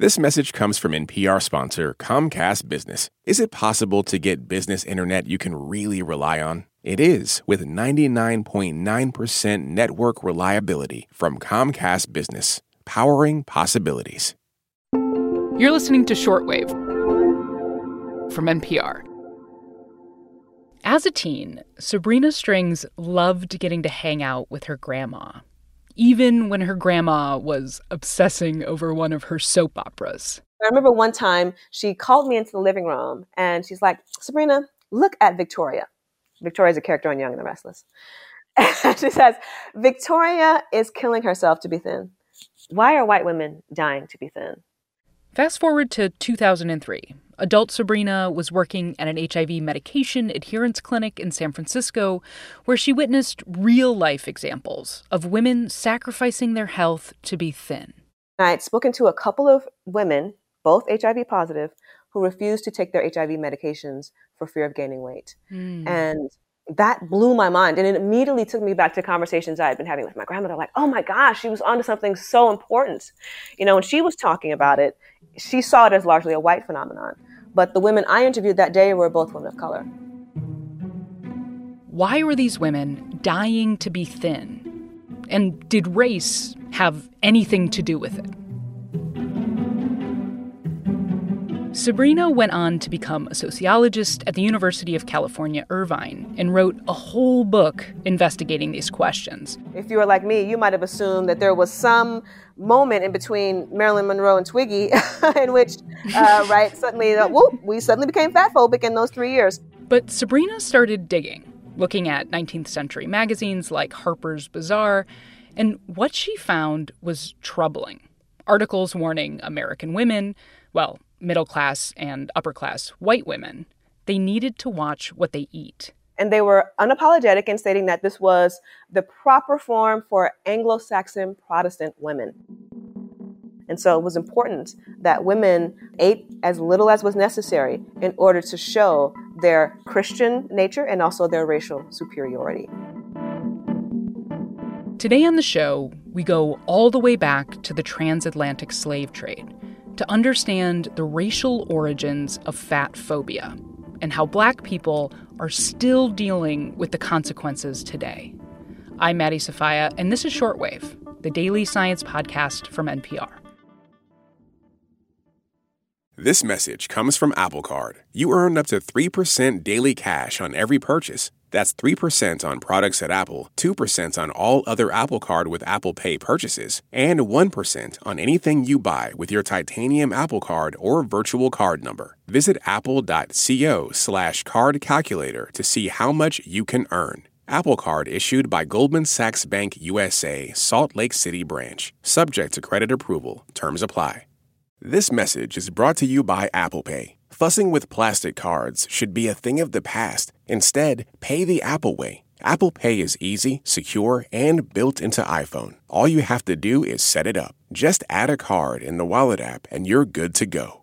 This message comes from NPR sponsor Comcast Business. Is it possible to get business internet you can really rely on? It is with 99.9% network reliability from Comcast Business, powering possibilities. You're listening to Shortwave from NPR. As a teen, Sabrina Strings loved getting to hang out with her grandma even when her grandma was obsessing over one of her soap operas. I remember one time she called me into the living room and she's like, Sabrina, look at Victoria. Victoria's a character on Young and the Restless. And she says, Victoria is killing herself to be thin. Why are white women dying to be thin? Fast forward to 2003. Adult Sabrina was working at an HIV medication adherence clinic in San Francisco where she witnessed real life examples of women sacrificing their health to be thin. I had spoken to a couple of women, both HIV positive, who refused to take their HIV medications for fear of gaining weight. Mm. And that blew my mind. And it immediately took me back to conversations I had been having with my grandmother like, oh my gosh, she was onto something so important. You know, when she was talking about it, she saw it as largely a white phenomenon. But the women I interviewed that day were both women of color. Why were these women dying to be thin? And did race have anything to do with it? Sabrina went on to become a sociologist at the University of California, Irvine, and wrote a whole book investigating these questions. If you were like me, you might have assumed that there was some moment in between Marilyn Monroe and Twiggy in which, uh, right, suddenly, uh, whoop, we suddenly became fatphobic in those three years. But Sabrina started digging, looking at 19th century magazines like Harper's Bazaar, and what she found was troubling. Articles warning American women, well, middle class and upper class white women, they needed to watch what they eat. And they were unapologetic in stating that this was the proper form for Anglo Saxon Protestant women. And so it was important that women ate as little as was necessary in order to show their Christian nature and also their racial superiority. Today on the show, we go all the way back to the transatlantic slave trade to understand the racial origins of fat phobia and how black people are still dealing with the consequences today. I'm Maddie Sofia, and this is Shortwave, the daily science podcast from NPR. This message comes from Apple Card. You earn up to 3% daily cash on every purchase. That's 3% on products at Apple, 2% on all other Apple Card with Apple Pay purchases, and 1% on anything you buy with your titanium Apple Card or virtual card number. Visit apple.co slash card calculator to see how much you can earn. Apple Card issued by Goldman Sachs Bank USA, Salt Lake City branch. Subject to credit approval. Terms apply. This message is brought to you by Apple Pay. Fussing with plastic cards should be a thing of the past. Instead, pay the Apple way. Apple Pay is easy, secure, and built into iPhone. All you have to do is set it up. Just add a card in the Wallet app and you're good to go.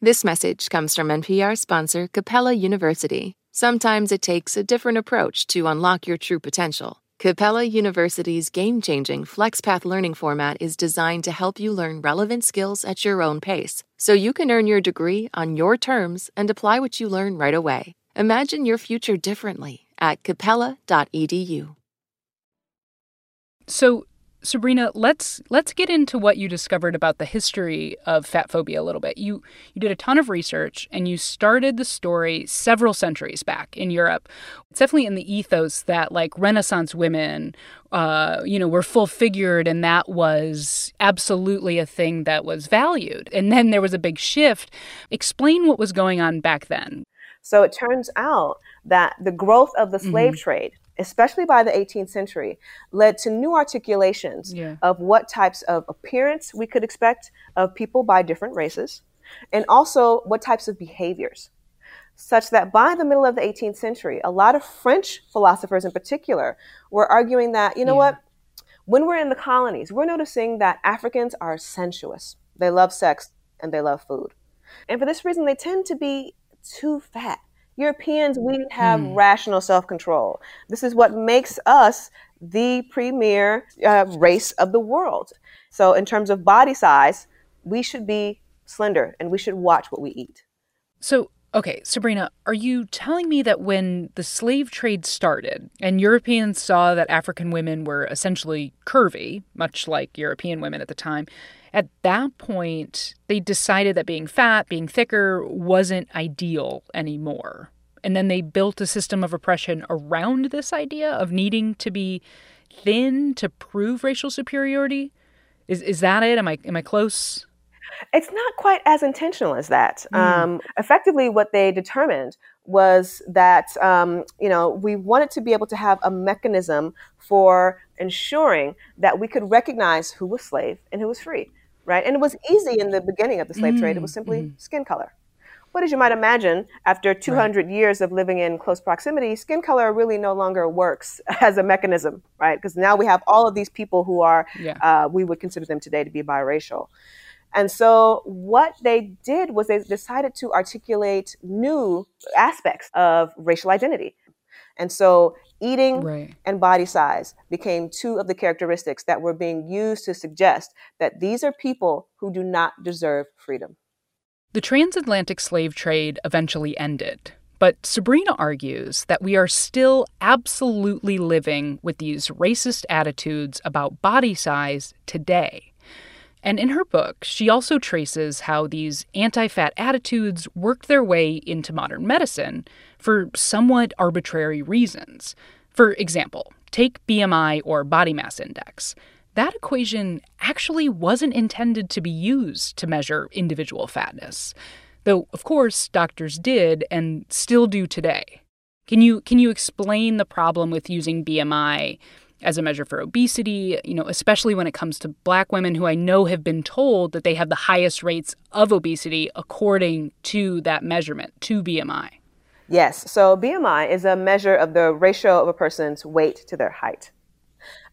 This message comes from NPR sponsor Capella University. Sometimes it takes a different approach to unlock your true potential. Capella University's game changing FlexPath learning format is designed to help you learn relevant skills at your own pace, so you can earn your degree on your terms and apply what you learn right away. Imagine your future differently at capella.edu. So, Sabrina, let's let's get into what you discovered about the history of fat phobia a little bit. You you did a ton of research and you started the story several centuries back in Europe. It's definitely in the ethos that like Renaissance women, uh, you know, were full figured, and that was absolutely a thing that was valued. And then there was a big shift. Explain what was going on back then. So it turns out that the growth of the slave mm-hmm. trade especially by the 18th century, led to new articulations yeah. of what types of appearance we could expect of people by different races, and also what types of behaviors. Such that by the middle of the 18th century, a lot of French philosophers in particular were arguing that, you know yeah. what, when we're in the colonies, we're noticing that Africans are sensuous. They love sex and they love food. And for this reason, they tend to be too fat. Europeans, we have hmm. rational self control. This is what makes us the premier uh, race of the world. So, in terms of body size, we should be slender and we should watch what we eat. So, okay, Sabrina, are you telling me that when the slave trade started and Europeans saw that African women were essentially curvy, much like European women at the time, at that point, they decided that being fat, being thicker, wasn't ideal anymore. And then they built a system of oppression around this idea of needing to be thin to prove racial superiority. Is is that it? Am I am I close? It's not quite as intentional as that. Mm. Um, effectively, what they determined was that um, you know we wanted to be able to have a mechanism for ensuring that we could recognize who was slave and who was free right? And it was easy in the beginning of the slave trade. It was mm, simply mm-hmm. skin color. But as you might imagine, after 200 right. years of living in close proximity, skin color really no longer works as a mechanism, right? Because now we have all of these people who are, yeah. uh, we would consider them today to be biracial. And so what they did was they decided to articulate new aspects of racial identity. And so eating right. and body size became two of the characteristics that were being used to suggest that these are people who do not deserve freedom. The transatlantic slave trade eventually ended. But Sabrina argues that we are still absolutely living with these racist attitudes about body size today. And in her book, she also traces how these anti fat attitudes worked their way into modern medicine for somewhat arbitrary reasons. For example, take BMI or body mass index. That equation actually wasn't intended to be used to measure individual fatness, though, of course, doctors did and still do today. Can you, can you explain the problem with using BMI as a measure for obesity, you know, especially when it comes to black women who I know have been told that they have the highest rates of obesity according to that measurement, to BMI? Yes. So BMI is a measure of the ratio of a person's weight to their height.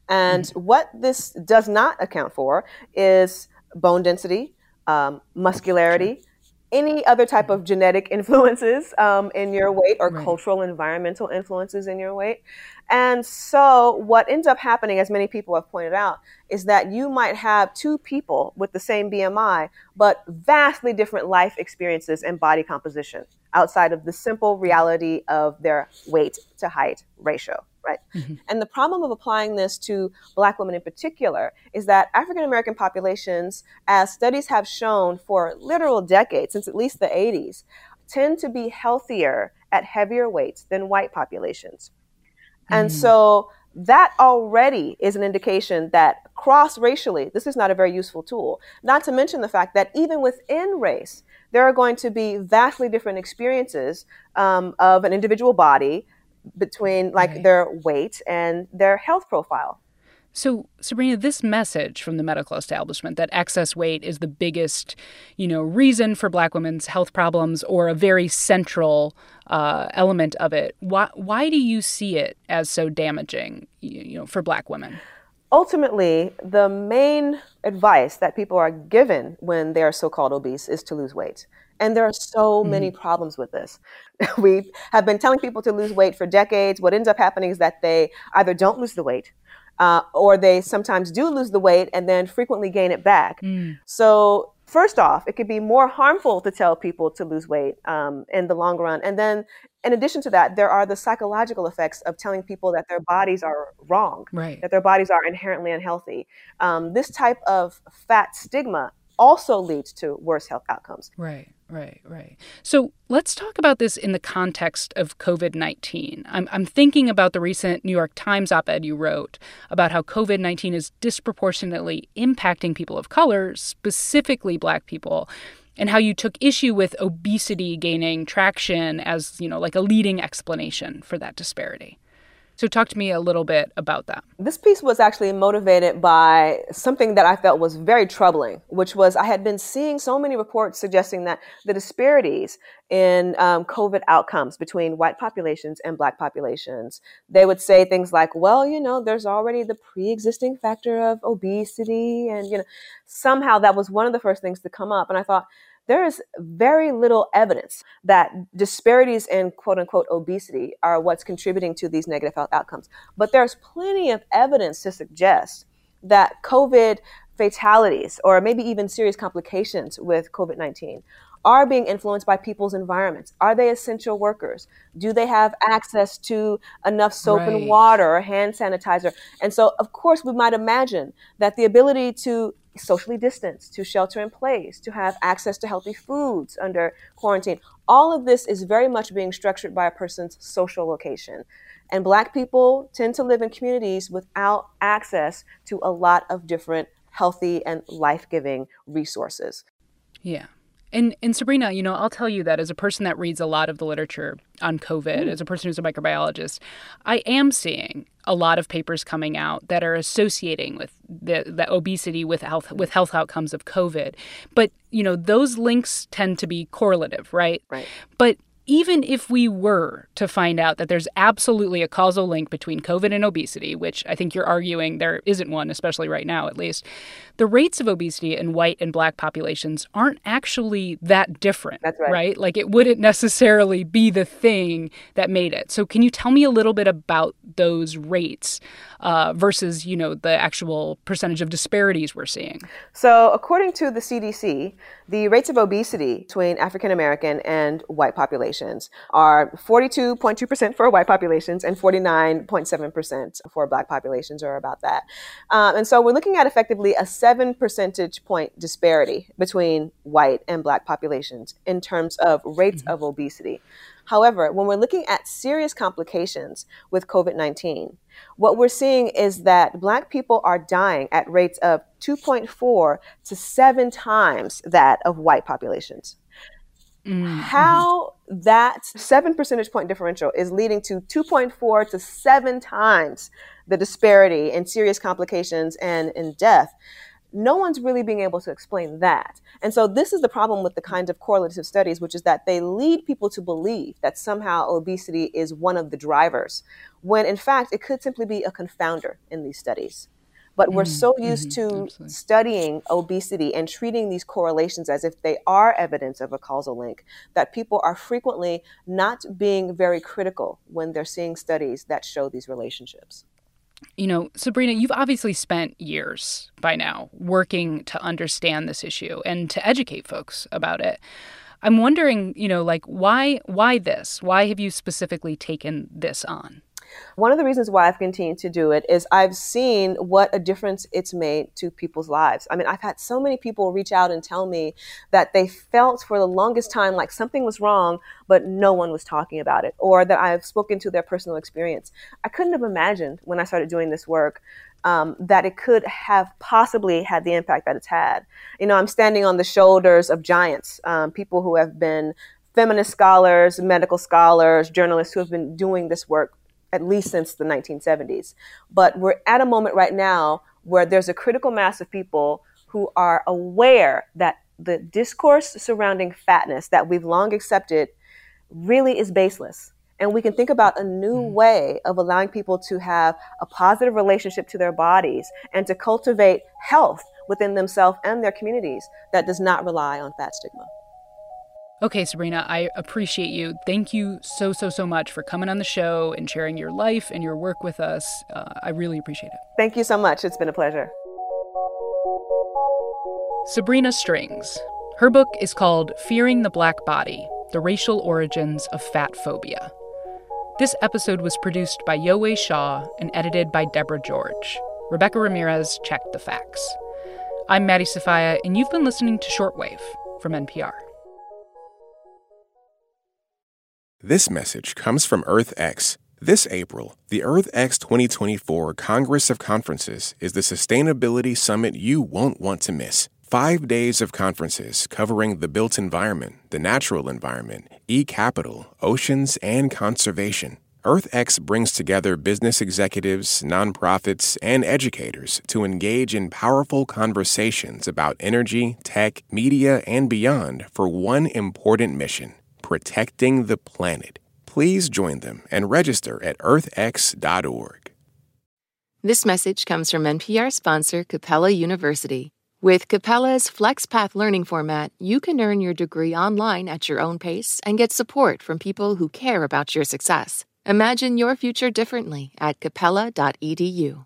And mm-hmm. what this does not account for is bone density, um, muscularity, any other type of genetic influences um, in your weight or right. cultural environmental influences in your weight. And so, what ends up happening, as many people have pointed out, is that you might have two people with the same BMI, but vastly different life experiences and body composition outside of the simple reality of their weight to height ratio, right? Mm-hmm. And the problem of applying this to Black women in particular is that African American populations, as studies have shown for literal decades, since at least the 80s, tend to be healthier at heavier weights than white populations and mm. so that already is an indication that cross racially, this is not a very useful tool. Not to mention the fact that even within race, there are going to be vastly different experiences um, of an individual body between like right. their weight and their health profile. So, Sabrina, this message from the medical establishment that excess weight is the biggest, you know, reason for Black women's health problems or a very central uh, element of it. Why, why do you see it as so damaging, you know, for Black women? Ultimately, the main advice that people are given when they are so-called obese is to lose weight. And there are so mm-hmm. many problems with this. we have been telling people to lose weight for decades. What ends up happening is that they either don't lose the weight uh, or they sometimes do lose the weight and then frequently gain it back. Mm. So, first off, it could be more harmful to tell people to lose weight um, in the long run. And then, in addition to that, there are the psychological effects of telling people that their bodies are wrong, right. that their bodies are inherently unhealthy. Um, this type of fat stigma also leads to worse health outcomes. Right. Right, right. So let's talk about this in the context of COVID 19. I'm, I'm thinking about the recent New York Times op ed you wrote about how COVID 19 is disproportionately impacting people of color, specifically Black people, and how you took issue with obesity gaining traction as, you know, like a leading explanation for that disparity. So, talk to me a little bit about that. This piece was actually motivated by something that I felt was very troubling, which was I had been seeing so many reports suggesting that the disparities in um, COVID outcomes between white populations and black populations. They would say things like, well, you know, there's already the pre existing factor of obesity. And, you know, somehow that was one of the first things to come up. And I thought, there is very little evidence that disparities in quote unquote obesity are what's contributing to these negative health outcomes. But there's plenty of evidence to suggest that COVID fatalities or maybe even serious complications with COVID 19 are being influenced by people's environments. Are they essential workers? Do they have access to enough soap right. and water or hand sanitizer? And so, of course, we might imagine that the ability to socially distance, to shelter in place, to have access to healthy foods under quarantine, all of this is very much being structured by a person's social location. And Black people tend to live in communities without access to a lot of different healthy and life giving resources. Yeah. And and Sabrina, you know, I'll tell you that as a person that reads a lot of the literature on COVID, mm. as a person who's a microbiologist, I am seeing a lot of papers coming out that are associating with the, the obesity with health with health outcomes of COVID. But you know, those links tend to be correlative, right? Right. But even if we were to find out that there's absolutely a causal link between COVID and obesity, which I think you're arguing there isn't one, especially right now at least, the rates of obesity in white and black populations aren't actually that different. That's right. Right? Like it wouldn't necessarily be the thing that made it. So can you tell me a little bit about those rates uh, versus, you know, the actual percentage of disparities we're seeing? So according to the CDC, the rates of obesity between African American and white populations are 42.2% for white populations and 49.7% for black populations, or about that. Um, and so we're looking at effectively a seven percentage point disparity between white and black populations in terms of rates mm-hmm. of obesity. However, when we're looking at serious complications with COVID 19, what we're seeing is that Black people are dying at rates of 2.4 to seven times that of white populations. Mm-hmm. How that seven percentage point differential is leading to 2.4 to seven times the disparity in serious complications and in death no one's really being able to explain that. And so this is the problem with the kinds of correlative studies, which is that they lead people to believe that somehow obesity is one of the drivers, when in fact it could simply be a confounder in these studies. But we're mm-hmm. so used mm-hmm. to Absolutely. studying obesity and treating these correlations as if they are evidence of a causal link that people are frequently not being very critical when they're seeing studies that show these relationships you know, Sabrina, you've obviously spent years by now working to understand this issue and to educate folks about it. I'm wondering, you know, like why why this? Why have you specifically taken this on? One of the reasons why I've continued to do it is I've seen what a difference it's made to people's lives. I mean, I've had so many people reach out and tell me that they felt for the longest time like something was wrong, but no one was talking about it, or that I've spoken to their personal experience. I couldn't have imagined when I started doing this work um, that it could have possibly had the impact that it's had. You know, I'm standing on the shoulders of giants, um, people who have been feminist scholars, medical scholars, journalists who have been doing this work at least since the 1970s. But we're at a moment right now where there's a critical mass of people who are aware that the discourse surrounding fatness that we've long accepted really is baseless. And we can think about a new mm. way of allowing people to have a positive relationship to their bodies and to cultivate health within themselves and their communities that does not rely on fat stigma. Okay, Sabrina, I appreciate you. Thank you so, so, so much for coming on the show and sharing your life and your work with us. Uh, I really appreciate it. Thank you so much. It's been a pleasure. Sabrina Strings. Her book is called Fearing the Black Body The Racial Origins of Fat Phobia. This episode was produced by Yowei Shaw and edited by Deborah George. Rebecca Ramirez checked the facts. I'm Maddie Sofia, and you've been listening to Shortwave from NPR. This message comes from EarthX. This April, the EarthX 2024 Congress of Conferences is the sustainability summit you won't want to miss. Five days of conferences covering the built environment, the natural environment, e capital, oceans, and conservation. EarthX brings together business executives, nonprofits, and educators to engage in powerful conversations about energy, tech, media, and beyond for one important mission protecting the planet. Please join them and register at earthx.org. This message comes from NPR sponsor Capella University. With Capella's FlexPath learning format, you can earn your degree online at your own pace and get support from people who care about your success. Imagine your future differently at capella.edu.